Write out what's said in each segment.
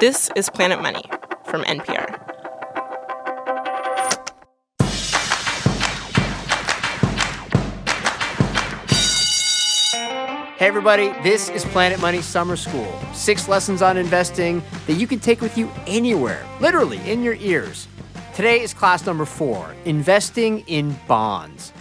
This is Planet Money from NPR. Hey, everybody, this is Planet Money Summer School. Six lessons on investing that you can take with you anywhere, literally in your ears. Today is class number four investing in bonds.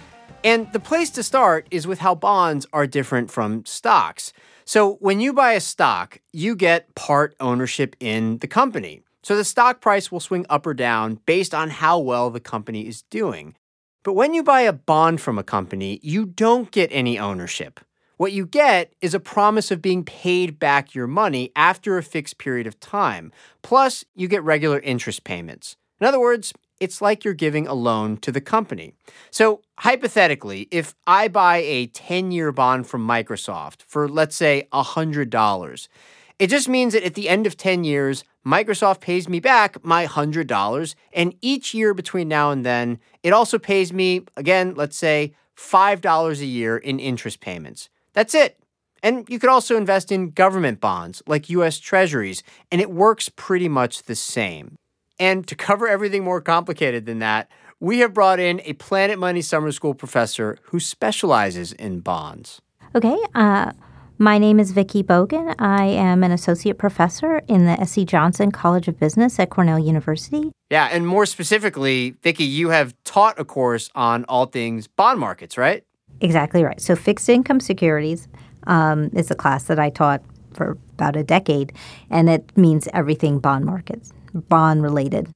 And the place to start is with how bonds are different from stocks. So, when you buy a stock, you get part ownership in the company. So, the stock price will swing up or down based on how well the company is doing. But when you buy a bond from a company, you don't get any ownership. What you get is a promise of being paid back your money after a fixed period of time. Plus, you get regular interest payments. In other words, it's like you're giving a loan to the company. So, hypothetically, if I buy a 10 year bond from Microsoft for, let's say, $100, it just means that at the end of 10 years, Microsoft pays me back my $100. And each year between now and then, it also pays me, again, let's say, $5 a year in interest payments. That's it. And you could also invest in government bonds like US Treasuries, and it works pretty much the same. And to cover everything more complicated than that, we have brought in a Planet Money Summer School professor who specializes in bonds. Okay. Uh, my name is Vicki Bogan. I am an associate professor in the S.C. Johnson College of Business at Cornell University. Yeah, and more specifically, Vicki, you have taught a course on all things bond markets, right? Exactly right. So, fixed income securities um, is a class that I taught for about a decade, and it means everything bond markets bond related.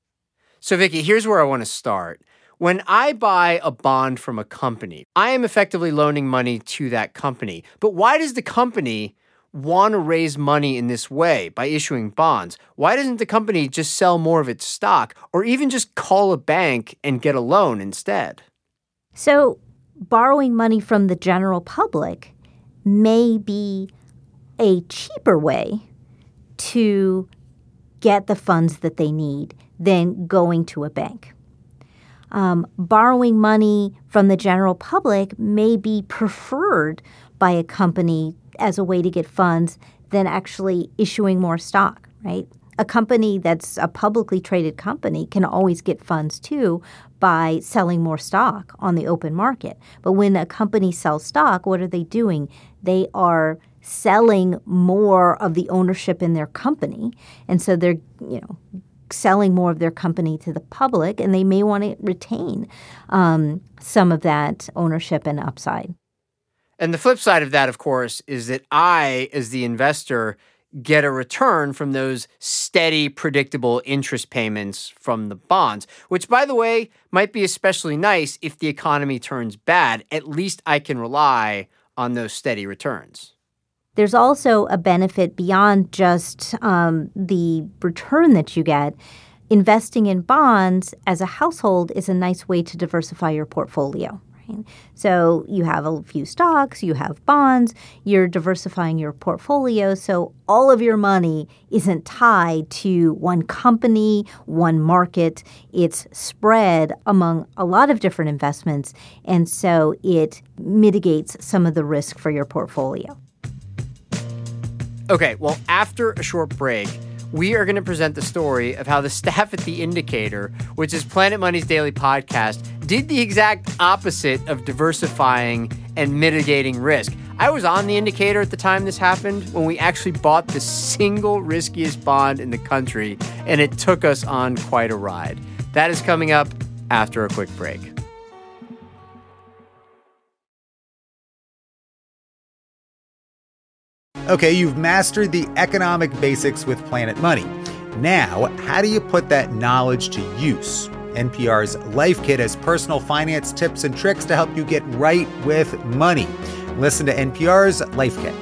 So, Vicki, here's where I want to start. When I buy a bond from a company, I am effectively loaning money to that company. But why does the company want to raise money in this way by issuing bonds? Why doesn't the company just sell more of its stock or even just call a bank and get a loan instead? So, borrowing money from the general public may be a cheaper way to get the funds that they need than going to a bank. Um, borrowing money from the general public may be preferred by a company as a way to get funds than actually issuing more stock, right? A company that's a publicly traded company can always get funds too by selling more stock on the open market. But when a company sells stock, what are they doing? They are selling more of the ownership in their company. And so they're, you know, selling more of their company to the public, and they may want to retain um, some of that ownership and upside. And the flip side of that, of course, is that I, as the investor, get a return from those steady, predictable interest payments from the bonds, which, by the way, might be especially nice if the economy turns bad. At least I can rely on those steady returns. There's also a benefit beyond just um, the return that you get. Investing in bonds as a household is a nice way to diversify your portfolio. So you have a few stocks, you have bonds, you're diversifying your portfolio. So all of your money isn't tied to one company, one market. It's spread among a lot of different investments. And so it mitigates some of the risk for your portfolio. Okay, well, after a short break, we are going to present the story of how the staff at The Indicator, which is Planet Money's daily podcast, did the exact opposite of diversifying and mitigating risk. I was on The Indicator at the time this happened when we actually bought the single riskiest bond in the country, and it took us on quite a ride. That is coming up after a quick break. Okay, you've mastered the economic basics with Planet Money. Now, how do you put that knowledge to use? NPR's Life Kit has personal finance tips and tricks to help you get right with money. Listen to NPR's Life Kit.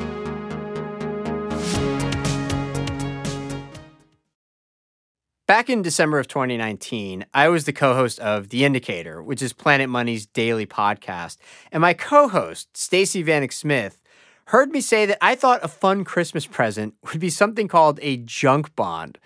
Back in December of 2019, I was the co host of The Indicator, which is Planet Money's daily podcast. And my co host, Stacey Vanek Smith, heard me say that I thought a fun Christmas present would be something called a junk bond.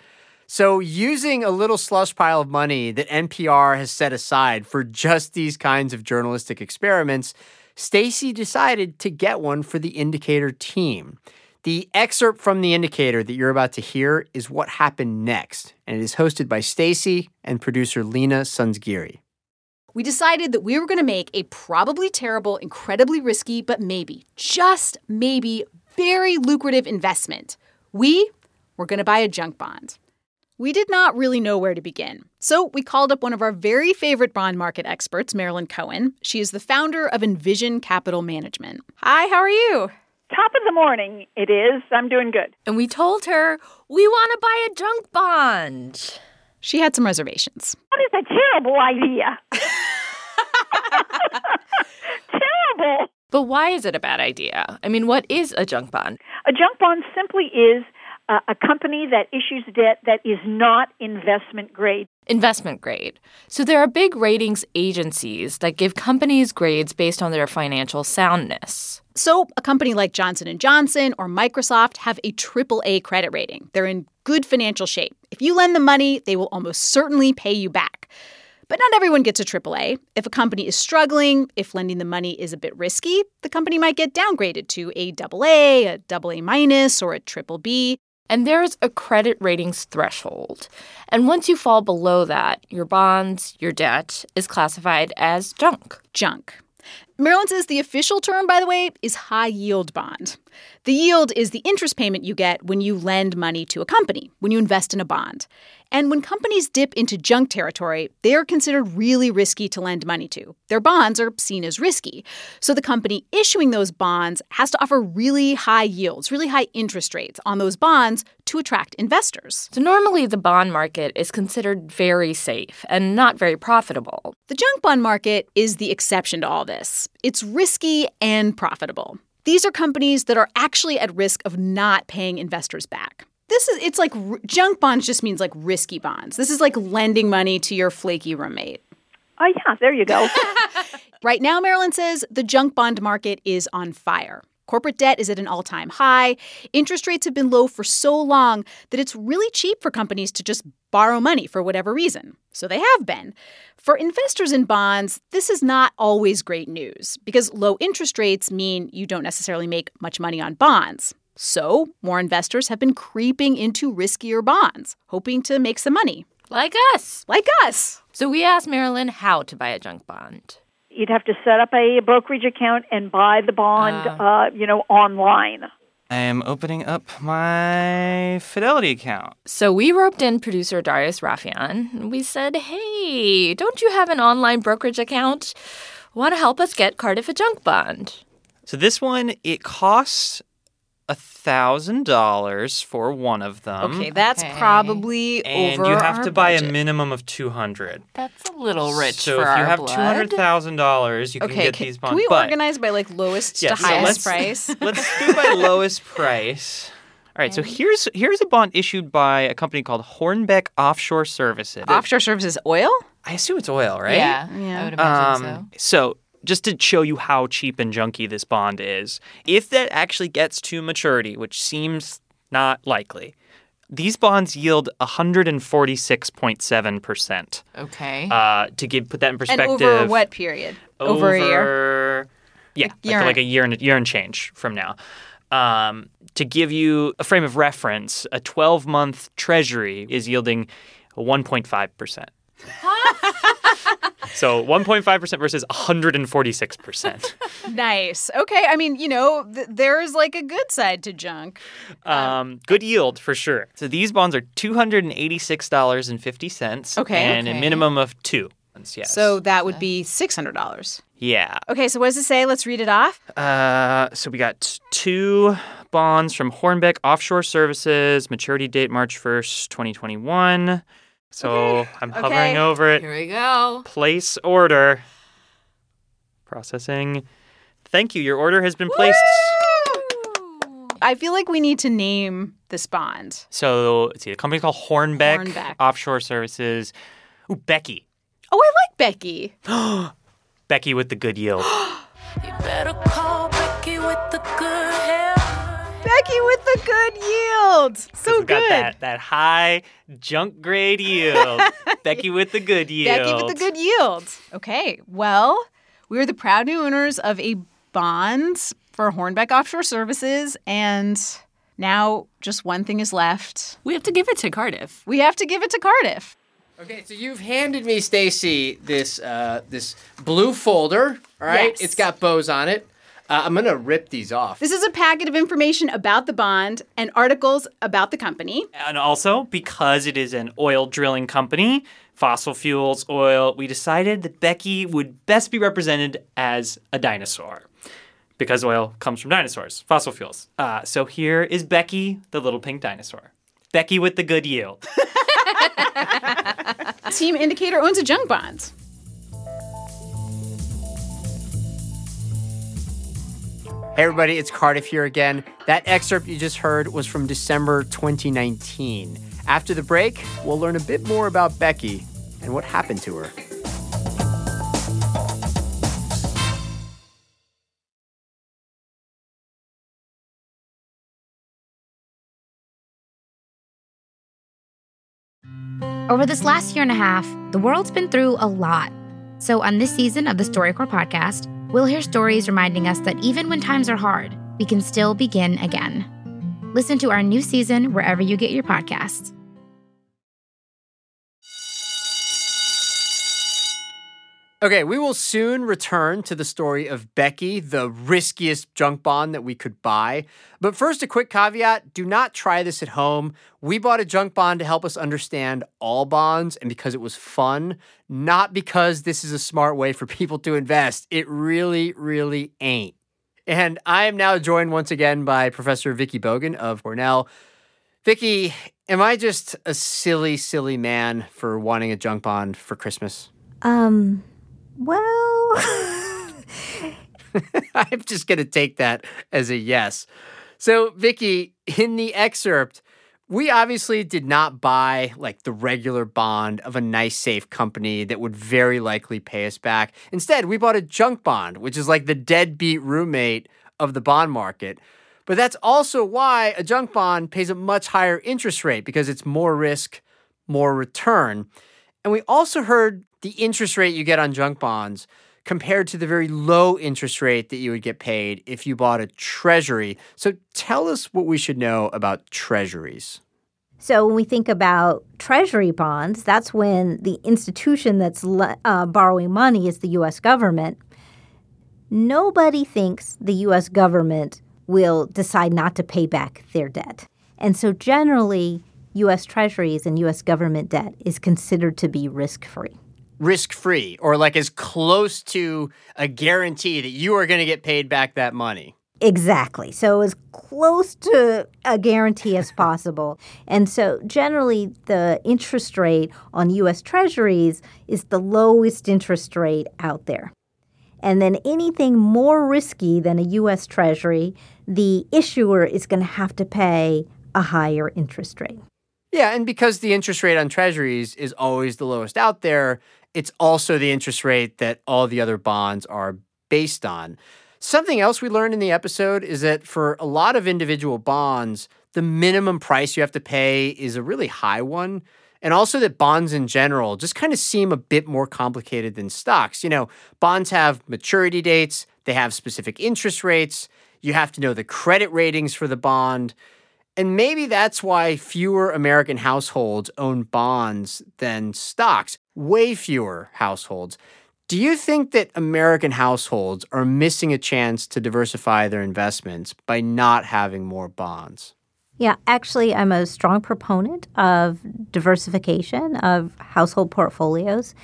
So, using a little slush pile of money that NPR has set aside for just these kinds of journalistic experiments, Stacey decided to get one for the Indicator team. The excerpt from the indicator that you're about to hear is what happened next, and it is hosted by Stacey and producer Leena Sanzgiri. We decided that we were going to make a probably terrible, incredibly risky, but maybe, just maybe, very lucrative investment. We were going to buy a junk bond. We did not really know where to begin. So we called up one of our very favorite bond market experts, Marilyn Cohen. She is the founder of Envision Capital Management. Hi, how are you? top of the morning it is. I'm doing good. And we told her we want to buy a junk bond. She had some reservations. That is a terrible idea? terrible. But why is it a bad idea? I mean, what is a junk bond? A junk bond simply is uh, a company that issues debt that is not investment grade. Investment grade. So there are big ratings agencies that give companies grades based on their financial soundness. So, a company like Johnson & Johnson or Microsoft have a AAA credit rating. They're in good financial shape. If you lend them money, they will almost certainly pay you back. But not everyone gets a AAA. If a company is struggling, if lending the money is a bit risky, the company might get downgraded to a AA, a AA minus, or a triple B. And there's a credit ratings threshold. And once you fall below that, your bonds, your debt is classified as junk. Junk. Marilyn says the official term, by the way, is high yield bond. The yield is the interest payment you get when you lend money to a company, when you invest in a bond. And when companies dip into junk territory, they are considered really risky to lend money to. Their bonds are seen as risky. So the company issuing those bonds has to offer really high yields, really high interest rates on those bonds to attract investors. So normally the bond market is considered very safe and not very profitable. The junk bond market is the exception to all this. It's risky and profitable. These are companies that are actually at risk of not paying investors back this is it's like junk bonds just means like risky bonds. This is like lending money to your flaky roommate. Oh yeah, there you go. right now Marilyn says the junk bond market is on fire. Corporate debt is at an all time high. Interest rates have been low for so long that it's really cheap for companies to just borrow money for whatever reason. So they have been. For investors in bonds, this is not always great news because low interest rates mean you don't necessarily make much money on bonds. So, more investors have been creeping into riskier bonds, hoping to make some money. Like us. Like us. So, we asked Marilyn how to buy a junk bond. You'd have to set up a brokerage account and buy the bond, uh, uh, you know, online. I am opening up my Fidelity account. So we roped in producer Darius Rafieyan. We said, hey, don't you have an online brokerage account? Want to help us get Cardiff a junk bond? So this one, it costs a thousand dollars for one of them. Okay, that's okay. probably and over. you have to buy a minimum of two hundred. That's a little rich so for if you have two hundred thousand dollars, you okay, can get can, these bonds. Can we but, organize by like lowest yeah, to so highest let's, price? let's do by lowest price. All right, so here's here's a bond issued by a company called Hornbeck Offshore Services. Offshore Services Oil? I assume it's oil, right? Yeah, yeah. I would imagine um, so. So just to show you how cheap and junky this bond is, if that actually gets to maturity, which seems not likely, these bonds yield 146.7%. Okay. Uh, to give put that in perspective. And over what period? Over, over a year. Yeah, year like, like, a year and year and change from now. Um, to give you a frame of reference, a 12 month treasury is yielding 1.5%. so 1.5% versus 146%. nice. Okay. I mean, you know, th- there's like a good side to junk. Um, good yield for sure. So these bonds are $286.50. Okay. And okay. a minimum of two. Yes. So that would be $600. Yeah. Okay, so what does it say? Let's read it off. Uh, so we got two bonds from Hornbeck Offshore Services, maturity date March 1st, 2021. So okay. I'm hovering okay. over it. Here we go. Place order. Processing. Thank you. Your order has been placed. Woo! I feel like we need to name this bond. So let's see. The company's called Hornbeck, Hornbeck. Offshore Services. Ooh, Becky. Oh, I like Becky. Becky with the good yield. you better call Becky with the good help. Becky with the good yield. So good. Got that, that high junk grade yield. Becky with the good yield. Becky with the good yield. Okay. Well, we are the proud new owners of a bond for Hornbeck Offshore Services, and Now, just one thing is left. We have to give it to Cardiff. We have to give it to Cardiff. Okay, so you've handed me, Stacey, this uh, this blue folder. All right, Yes. it's got bows on it. Uh, I'm gonna rip these off. This is a packet of information about the bond and articles about the company. And also, because it is an oil drilling company, fossil fuels, oil, we decided that Becky would best be represented as a dinosaur. Because oil comes from dinosaurs, fossil fuels. Uh, so here is Becky, the little pink dinosaur. Becky with the good yield. Team Indicator owns a junk bond. Hey everybody, it's Cardiff here again. That excerpt you just heard was from December 2019. After the break, we'll learn a bit more about Becky and what happened to her. Over this last year and a half, the world's been through a lot. So, on this season of the StoryCorps podcast, we'll hear stories reminding us that even when times are hard, we can still begin again. Listen to our new season wherever you get your podcasts. Okay, we will soon return to the story of Becky, the riskiest junk bond that we could buy. But first, a quick caveat do not try this at home. We bought a junk bond to help us understand all bonds and because it was fun, not because this is a smart way for people to invest. It really, really ain't. And I am now joined once again by Professor Vicki Bogan of Cornell. Vicki, am I just a silly, silly man for wanting a junk bond for Christmas? Um, well, I'm just going to take that as a yes. So, Vicki, in the excerpt, we obviously did not buy like the regular bond of a nice, safe company that would very likely pay us back. Instead, we bought a junk bond, which is like the deadbeat roommate of the bond market. But that's also why a junk bond pays a much higher interest rate because it's more risk, more return. And we also heard the interest rate you get on junk bonds compared to the very low interest rate that you would get paid if you bought a treasury. So tell us what we should know about treasuries. so when we think about treasury bonds, that's when the institution that's uh, borrowing money is the U.S. government. Nobody thinks the U.S. government will decide not to pay back their debt. And so generally, U.S. treasuries and U.S. government debt is considered to be risk free. Risk free, or like as close to a guarantee that you are going to get paid back that money. Exactly. So as close to a guarantee as possible. And so generally the interest rate on US Treasuries is the lowest interest rate out there. And then anything more risky than a US Treasury, the issuer is going to have to pay a higher interest rate. Yeah, and because the interest rate on treasuries is always the lowest out there, it's also the interest rate that all the other bonds are based on. Something else we learned in the episode is that for a lot of individual bonds, the minimum price you have to pay is a really high one. And also that bonds in general just kind of seem a bit more complicated than stocks. You know, bonds have maturity dates, they have specific interest rates, you have to know the credit ratings for the bond. And maybe that's why fewer American households own bonds than stocks, way fewer households. Do you think that American households are missing a chance to diversify their investments by not having more bonds? Yeah, actually, I'm a strong proponent of diversification of household portfolios.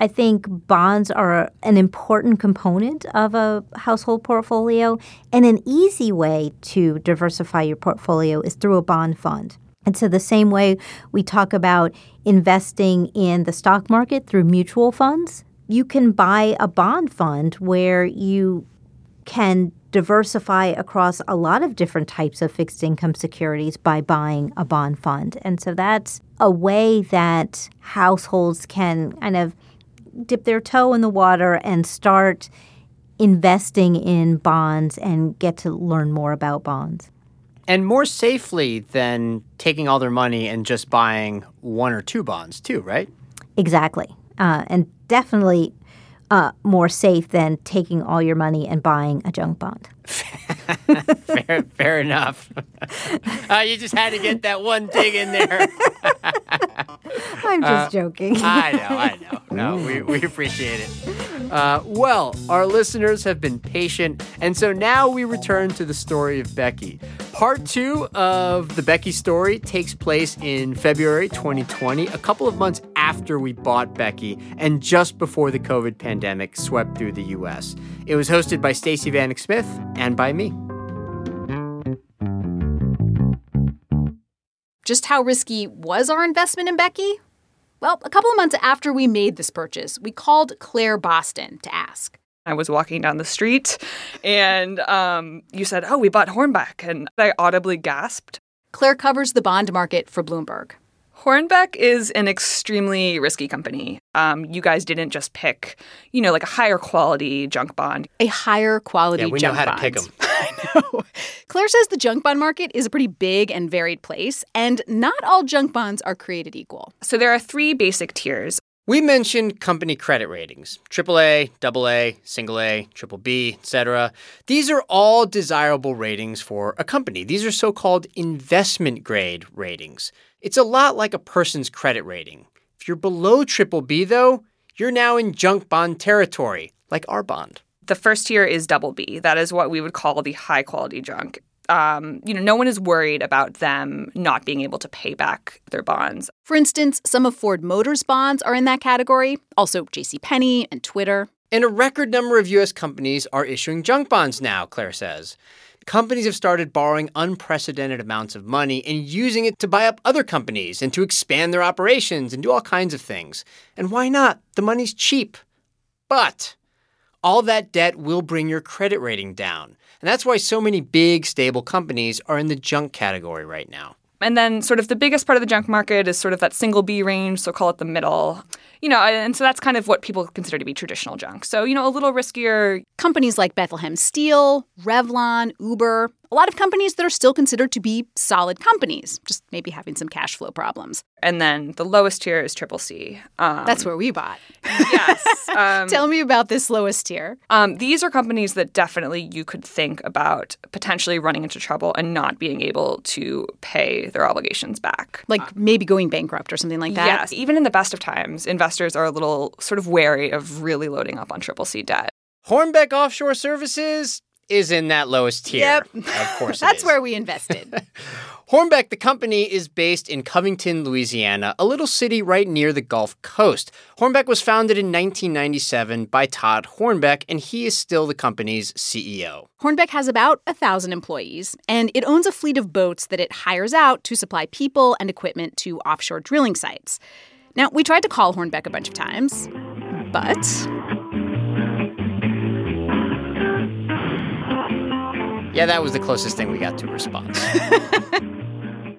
I think bonds are an important component of a household portfolio, and an easy way to diversify your portfolio is through a bond fund. And so, the same way we talk about investing in the stock market through mutual funds, you can buy a bond fund where you can diversify across a lot of different types of fixed income securities by buying a bond fund. And so that's a way that households can kind of dip their toe in the water and start investing in bonds and get to learn more about bonds. And more safely than taking all their money and just buying one or two bonds, too, right? Exactly. Uh, and definitely uh, more safe than taking all your money and buying a junk bond. fair, fair enough. uh, you just had to get that one thing in there. I'm just Uh, joking. I know, I know. No, we, we appreciate it. Uh, well, our listeners have been patient, and so now we return to the story of Becky. Part two of the Becky story takes place in February 2020, a couple of months after we bought Becky and just before the COVID pandemic swept through the U.S. It was hosted by Stacey Vanek Smith and by me. Just how risky was our investment in Becky? Well, a couple of months after we made this purchase, we called Claire Boston to ask. I was walking down the street and um, you said, Oh, we bought Hornbeck. And I audibly gasped. Claire covers the bond market for Bloomberg. Hornbeck is an extremely risky company. Um, you guys didn't just pick, you know, like a higher quality junk bond. A higher quality Yeah, we know junk how to pick them. I know. Claire says the junk bond market is a pretty big and varied place, and not all junk bonds are created equal. So there are three basic tiers. We mentioned company credit ratings AAA, AA, single A, triple B, etc. These are all desirable ratings for a company. These are so called investment grade ratings. It's a lot like a person's credit rating. If you're below triple B, though, you're now in junk bond territory, like our bond. The first tier is double B. That is what we would call the high quality junk. Um, you know, no one is worried about them not being able to pay back their bonds. For instance, some of Ford Motors bonds are in that category, also JCPenney and Twitter. And a record number of U.S. companies are issuing junk bonds now, Claire says. Companies have started borrowing unprecedented amounts of money and using it to buy up other companies and to expand their operations and do all kinds of things. And why not? The money's cheap. But all that debt will bring your credit rating down. And that's why so many big, stable companies are in the junk category right now. And then, sort of, the biggest part of the junk market is sort of that single B range, so call it the middle. You know, and so that's kind of what people consider to be traditional junk. So, you know, a little riskier. Companies like Bethlehem Steel, Revlon, Uber, a lot of companies that are still considered to be solid companies, just maybe having some cash flow problems. And then the lowest tier is triple C. Um, That's where we bought. yes. Um, Tell me about this lowest tier. Um, these are companies that definitely you could think about potentially running into trouble and not being able to pay their obligations back. Like maybe going bankrupt or something like that. Yes, even in the best of times, investors are a little sort of wary of really loading up on triple C debt. Hornbeck Offshore Services is in that lowest tier. Yep. Of course, That's where we invested. Hornbeck, the company, is based in Covington, Louisiana, a little city right near the Gulf Coast. Hornbeck was founded in 1997 by Todd Hornbeck, and he is still the company's CEO. Hornbeck has about a thousand employees, and it owns a fleet of boats that it hires out to supply people and equipment to offshore drilling sites. Now, we tried to call Hornbeck a bunch of times, but Yeah, that was the closest thing we got to a response.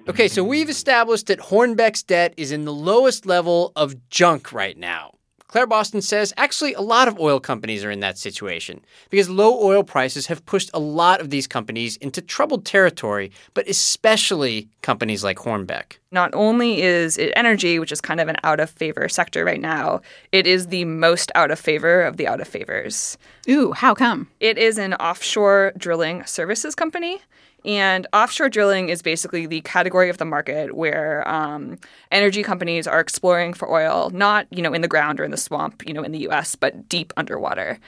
okay, so we've established that Hornbeck's debt is in the lowest level of junk right now. Claire Boston says actually a lot of oil companies are in that situation because low oil prices have pushed a lot of these companies into troubled territory, but especially companies like Hornbeck. Not only is it energy, which is kind of an out of favor sector right now, it is the most out of favor of the out of favors. ooh, how come? It is an offshore drilling services company. And offshore drilling is basically the category of the market where um, energy companies are exploring for oil, not you know in the ground or in the swamp, you know in the U.S., but deep underwater.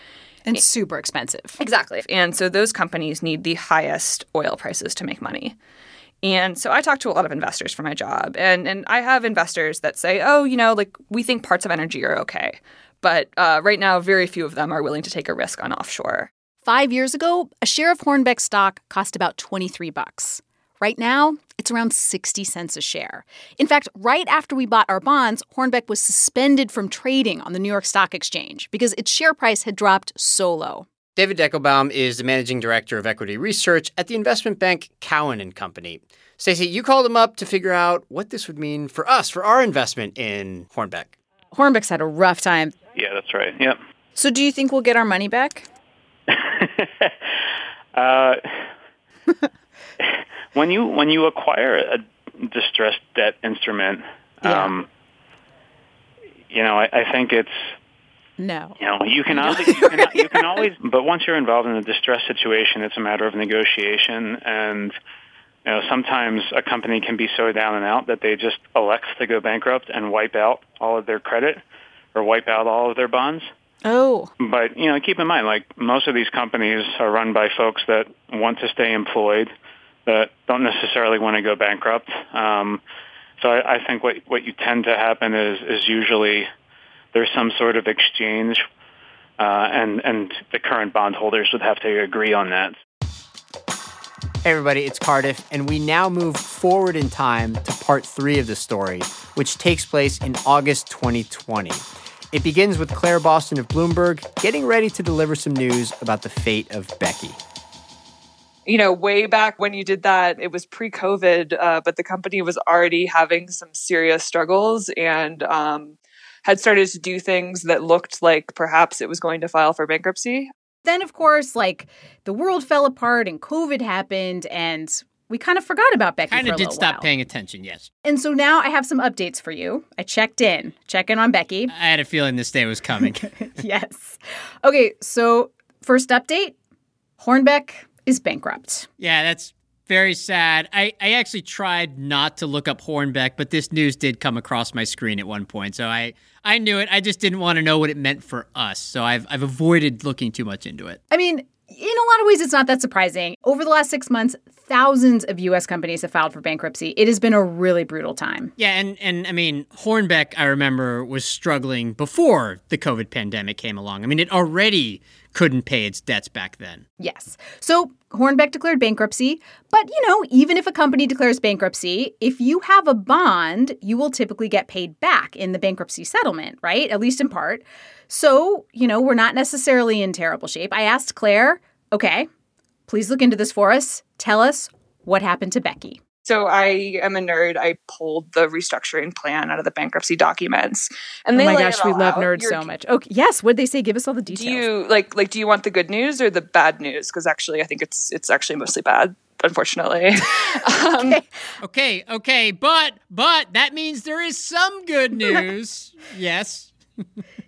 And super expensive. Exactly. And so those companies need the highest oil prices to make money. And so I talk to a lot of investors for my job, and and I have investors that say, oh, you know, like we think parts of energy are okay, but uh, right now very few of them are willing to take a risk on offshore. Five years ago, a share of Hornbeck stock cost about 23 bucks. Right now, it's around 60 cents a share. In fact, right after we bought our bonds, Hornbeck was suspended from trading on the New York Stock Exchange because its share price had dropped so low. David Deckelbaum is the managing director of equity research at the investment bank Cowen and Company. Stacey, you called him up to figure out what this would mean for us, for our investment in Hornbeck. Hornbeck's had a rough time. Yeah, that's right. Yep. So, do you think we'll get our money back? Uh, when you when you acquire a distressed debt instrument, um, you know, I, I think it's No. You know, you can always, you can, you can always, but once you're involved in a distress situation, it's a matter of negotiation. And you know, sometimes a company can be so down and out that they just elect to go bankrupt and wipe out all of their credit or wipe out all of their bonds. Oh. But you know, keep in mind, like most of these companies are run by folks that want to stay employed, that don't necessarily want to go bankrupt. Um, so I, I think what what you tend to happen is is usually there's some sort of exchange, uh, and and the current bondholders would have to agree on that. Hey everybody, it's Cardiff, and we now move forward in time to part three of the story, which takes place in August 2020. It begins with Claire Boston of Bloomberg getting ready to deliver some news about the fate of Becky. You know, way back when you did that, it was pre COVID, uh, but the company was already having some serious struggles and um, had started to do things that looked like perhaps it was going to file for bankruptcy. Then, of course, like the world fell apart and COVID happened, and we kind of forgot about Becky. Kind of did stop while. paying attention, yes. And so now I have some updates for you. I checked in, check in on Becky. I had a feeling this day was coming. yes. Okay, so first update Hornbeck is bankrupt. yeah, that's very sad. I, I actually tried not to look up Hornbeck, but this news did come across my screen at one point. So I, I knew it. I just didn't want to know what it meant for us. So I've, I've avoided looking too much into it. I mean, in a lot of ways, it's not that surprising. Over the last six months, thousands of U.S. companies have filed for bankruptcy. It has been a really brutal time. Yeah, and, and I mean, Hornbeck, I remember, was struggling before the COVID pandemic came along. I mean, it already couldn't pay its debts back then. Yes. So Hornbeck declared bankruptcy. But, you know, even if a company declares bankruptcy, if you have a bond, you will typically get paid back in the bankruptcy settlement, right? At least in part. So, you know, we're not necessarily in terrible shape. I asked Claire, okay, please look into this for us. Tell us what happened to Becky. So I am a nerd. I pulled the restructuring plan out of the bankruptcy documents, and they oh my lay gosh, it we love out. nerds You're- so much. Okay, yes. What did they say? Give us all the details. Do you like like do you want the good news or the bad news? Because actually, I think it's it's actually mostly bad. Unfortunately, um, Okay, okay, but but that means there is some good news. yes.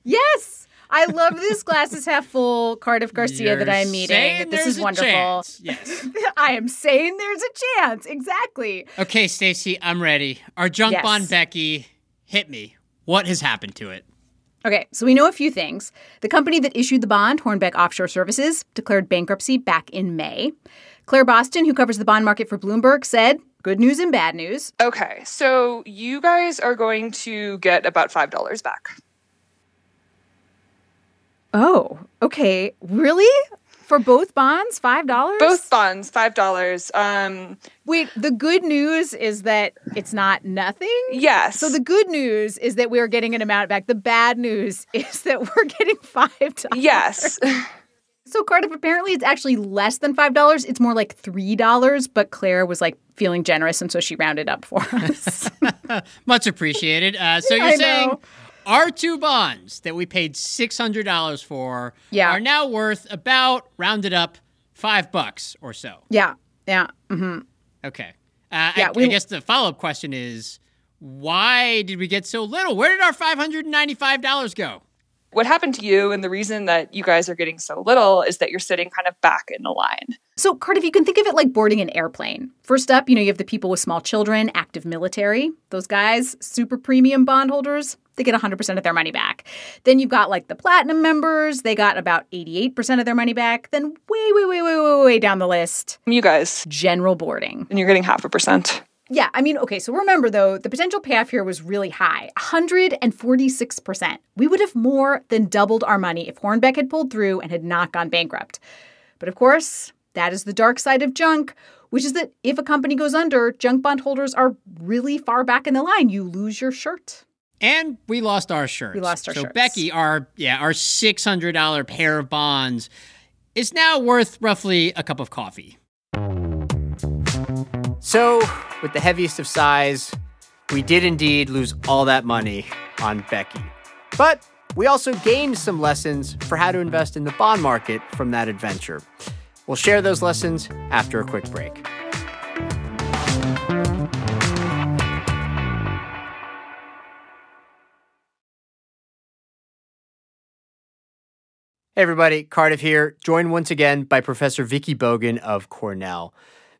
Yes. I love this glass is half full Cardiff Garcia that You're I'm meeting. saying This is wonderful. chance. Yes. I am saying there's a chance. Exactly. Okay, Stacey, I'm ready. Our junk Yes. bond Becky hit me. What has happened to it? Okay, so we know a few things. The company that issued the bond, Hornbeck Offshore Services, declared bankruptcy back in May. Claire Boston, who covers the bond market for Bloomberg, said good news and bad news. okay, so you guys are going to get about five dollars back. Oh, okay. Really? For both bonds, $5? Both bonds, five dollars. Um, Wait, the good news is that it's not nothing? yes. So the good news is that we are getting an amount back. The bad news is that we're getting $5. yes. So Cardiff, apparently it's actually less than $5. It's more like $3, but Claire was like feeling generous and so she rounded up for us. Much appreciated. Uh, so you're I saying know. Our two bonds that we paid six hundred dollars for Yeah. are now worth about rounded up five bucks or so. yeah. Yeah. hmm Okay. Uh, Yeah, I, we- I guess the follow up question is why did we get so little? Where did our five hundred and ninety five dollars go? what happened to you, and the reason that you guys are getting so little is that you're sitting kind of back in the line. So, Cardiff, you can think of it like boarding an airplane. First up, you know, you have the people with small children, active military. Those guys, super premium bondholders, they get 100% of their money back. Then you've got like the platinum members, they got about 88% of their money back. Then, way, way, way, way, way, way down the list, You guys, general boarding. and you're getting half a percent. Yeah, I mean, okay, so remember though, the potential payoff here was really high 146%. We would have more than doubled our money if Hornbeck had pulled through and had not gone bankrupt. But of course, that is the dark side of junk, which is that if a company goes under, junk bond holders are really far back in the line. You lose your shirt. And we lost our shirts. We lost our so shirts. Becky, our yeah, our six hundred dollar pair of bonds is now worth roughly a cup of coffee. So, with the heaviest of sighs, we did indeed lose all that money on Becky. But we also gained some lessons for how to invest in the bond market from that adventure. We'll share those lessons after a quick break. Hey everybody, Cardiff here, joined once again by Professor Vicki Bogan of Cornell.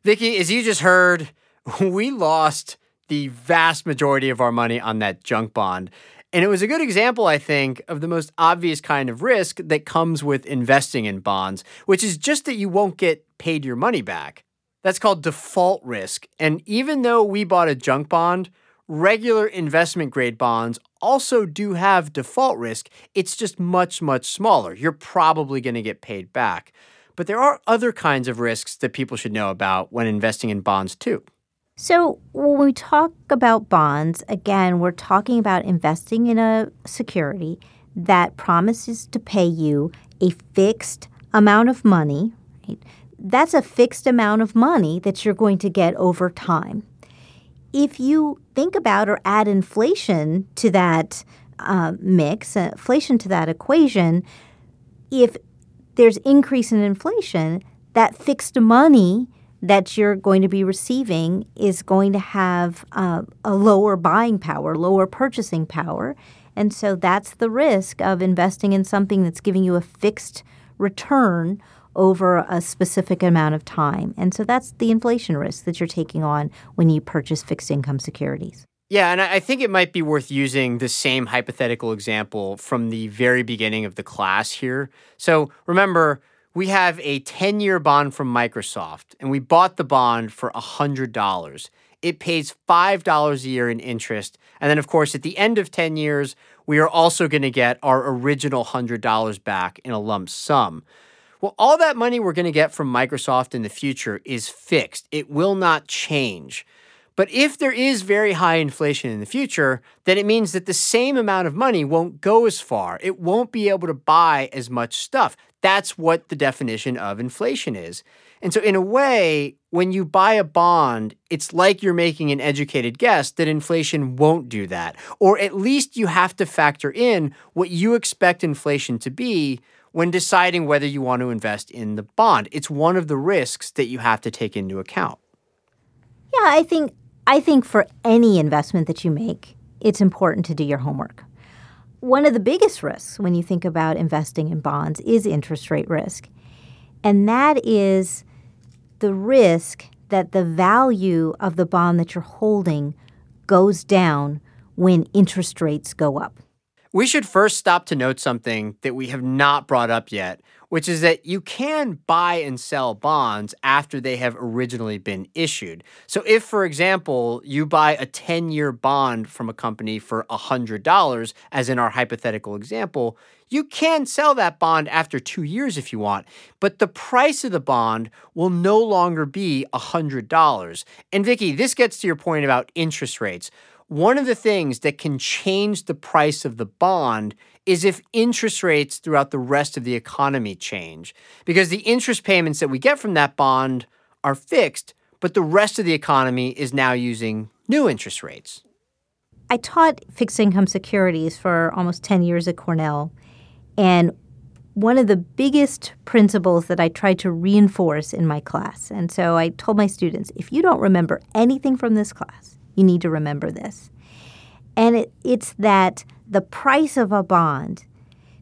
Vicki, as you just heard, we lost the vast majority of our money on that junk bond. And it was a good example, I think, of the most obvious kind of risk that comes with investing in bonds, which is just that you won't get paid your money back. That's called default risk. And even though we bought a junk bond, regular investment grade bonds also do have default risk. It's just much, much smaller. You're probably going to get paid back. But there are other kinds of risks that people should know about when investing in bonds, too. So, when we talk about bonds, again, we're talking about investing in a security that promises to pay you a fixed amount of money. Right? That's a fixed amount of money that you're going to get over time if you think about or add inflation to that uh, mix, uh, inflation to that equation, if there's increase in inflation, that fixed money that you're going to be receiving is going to have uh, a lower buying power, lower purchasing power. And so that's the risk of investing in something that's giving you a fixed return over a specific amount of time. And so that's the inflation risk that you're taking on when you purchase fixed income securities. Yeah, and I think it might be worth using the same hypothetical example from the very beginning of the class here. So remember, we have a 10 year bond from Microsoft, and we bought the bond for $100. It pays $5 a year in interest. And then, of course, at the end of 10 years, we are also going to get our original $100 back in a lump sum. Well, all that money we're going to get from Microsoft in the future is fixed, it will not change. But if there is very high inflation in the future, then it means that the same amount of money won't go as far. It won't be able to buy as much stuff. That's what the definition of inflation is. And so, in a way, when you buy a bond, it's like you're making an educated guess that inflation won't do that. Or at least you have to factor in what you expect inflation to be when deciding whether you want to invest in the bond. It's one of the risks that you have to take into account. Yeah, I think I think for any investment that you make, it's important to do your homework. One of the biggest risks when you think about investing in bonds is interest rate risk. And that is the risk that the value of the bond that you're holding goes down when interest rates go up. We should first stop to note something that we have not brought up yet, which is that you can buy and sell bonds after they have originally been issued. So, if, for example, you buy a 10 year bond from a company for $100, as in our hypothetical example, you can sell that bond after two years if you want, but the price of the bond will no longer be $100. And Vicki, this gets to your point about interest rates one of the things that can change the price of the bond is if interest rates throughout the rest of the economy change. Because the interest payments that we get from that bond are fixed, but the rest of the economy is now using new interest rates. I taught fixed income securities for almost 10 years at Cornell. And one of the biggest principles that I tried to reinforce in my class, and so I told my students if you don't remember anything from this class, you need to remember this. And it, it's that the price of a bond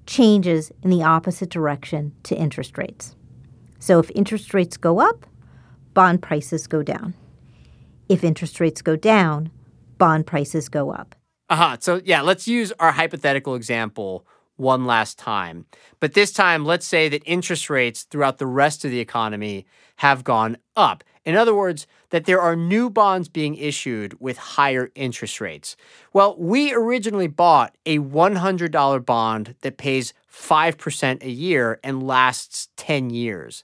changes in the opposite direction to interest rates. So if interest rates go up, bond prices go down. If interest rates go down, bond prices go up. Uh-huh. So yeah, let's use our hypothetical example one last time. But this time, let's say that interest rates throughout the rest of the economy have gone up. In other words, that there are new bonds being issued with higher interest rates. Well, we originally bought a $100 bond that pays 5% a year and lasts 10 years.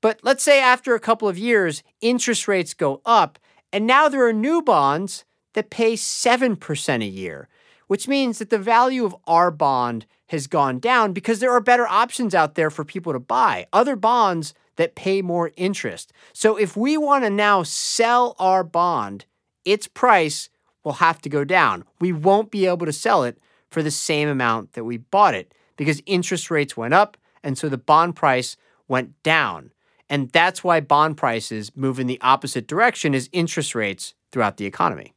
But let's say after a couple of years, interest rates go up, and now there are new bonds that pay 7% a year, which means that the value of our bond has gone down because there are better options out there for people to buy. Other bonds that pay more interest. So if we want to now sell our bond, its price will have to go down. We won't be able to sell it for the same amount that we bought it because interest rates went up and so the bond price went down. And that's why bond prices move in the opposite direction as interest rates throughout the economy.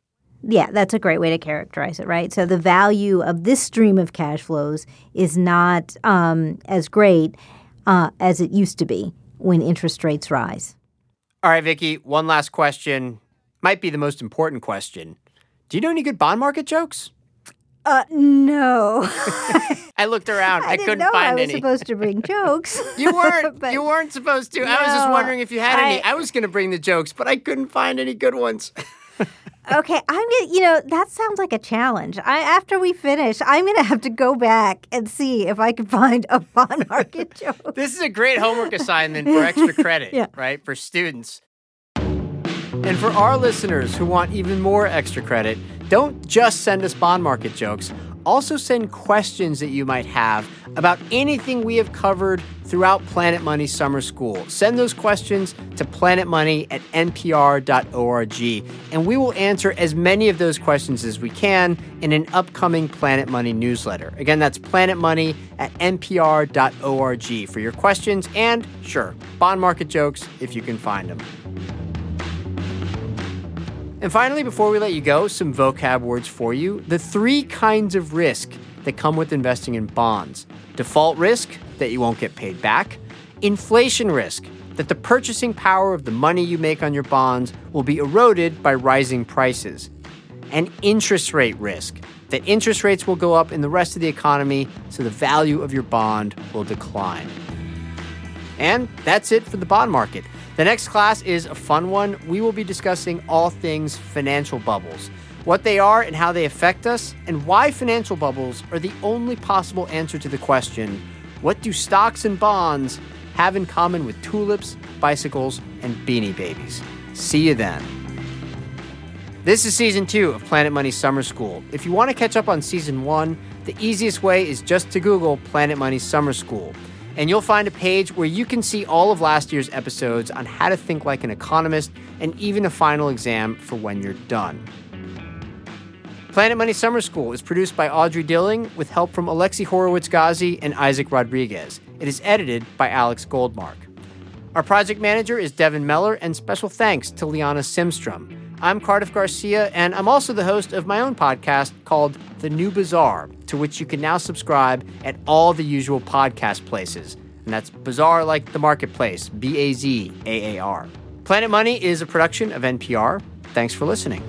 Yeah, that's a great way to characterize it, right? So the value of this stream of cash flows is not um, as great uh, as it used to be when interest rates rise. All right, Vicki, one last question. Might be the most important question. Do you know any good bond market jokes? Uh, no. I looked around. I, I didn't couldn't know find I was any. supposed to bring jokes. You weren't. But- you weren't supposed to. I was just wondering if you had any. I- I was going to bring the jokes, but I couldn't find any good ones. Okay, I'm gonna. You know, that sounds like a challenge. I after we finish, I'm gonna have to go back and see if I can find a bond market joke. This is a great homework assignment for extra credit, Yeah. right? For students. And for our listeners who want even more extra credit, don't just send us bond market jokes. Also, send questions that you might have about anything we have covered throughout Planet Money Summer School. Send those questions to planetmoney at npr.org, and we will answer as many of those questions as we can in an upcoming Planet Money newsletter. Again, that's planetmoney at npr.org for your questions and, sure, bond market jokes if you can find them. And finally, before we let you go, some vocab words for you. The three kinds of risk that come with investing in bonds default risk, that you won't get paid back, inflation risk, that the purchasing power of the money you make on your bonds will be eroded by rising prices, and interest rate risk, that interest rates will go up in the rest of the economy, so the value of your bond will decline. And that's it for the bond market. The next class is a fun one. We will be discussing all things financial bubbles, what they are and how they affect us, and why financial bubbles are the only possible answer to the question what do stocks and bonds have in common with tulips, bicycles, and beanie babies? See you then. This is season two of Planet Money Summer School. If you want to catch up on season one, the easiest way is just to Google Planet Money Summer School. And you'll find a page where you can see all of last year's episodes on how to think like an economist and even a final exam for when you're done. Planet Money Summer School is produced by Audrey Dilling with help from Alexi Horowitz Ghazi and Isaac Rodriguez. It is edited by Alex Goldmark. Our project manager is Devin Meller, and special thanks to Liana Simstrom. I'm Cardiff Garcia, and I'm also the host of my own podcast called The New Bazaar, to which you can now subscribe at all the usual podcast places. And that's Bazaar like the marketplace, B A Z A A R. Planet Money is a production of NPR. Thanks for listening.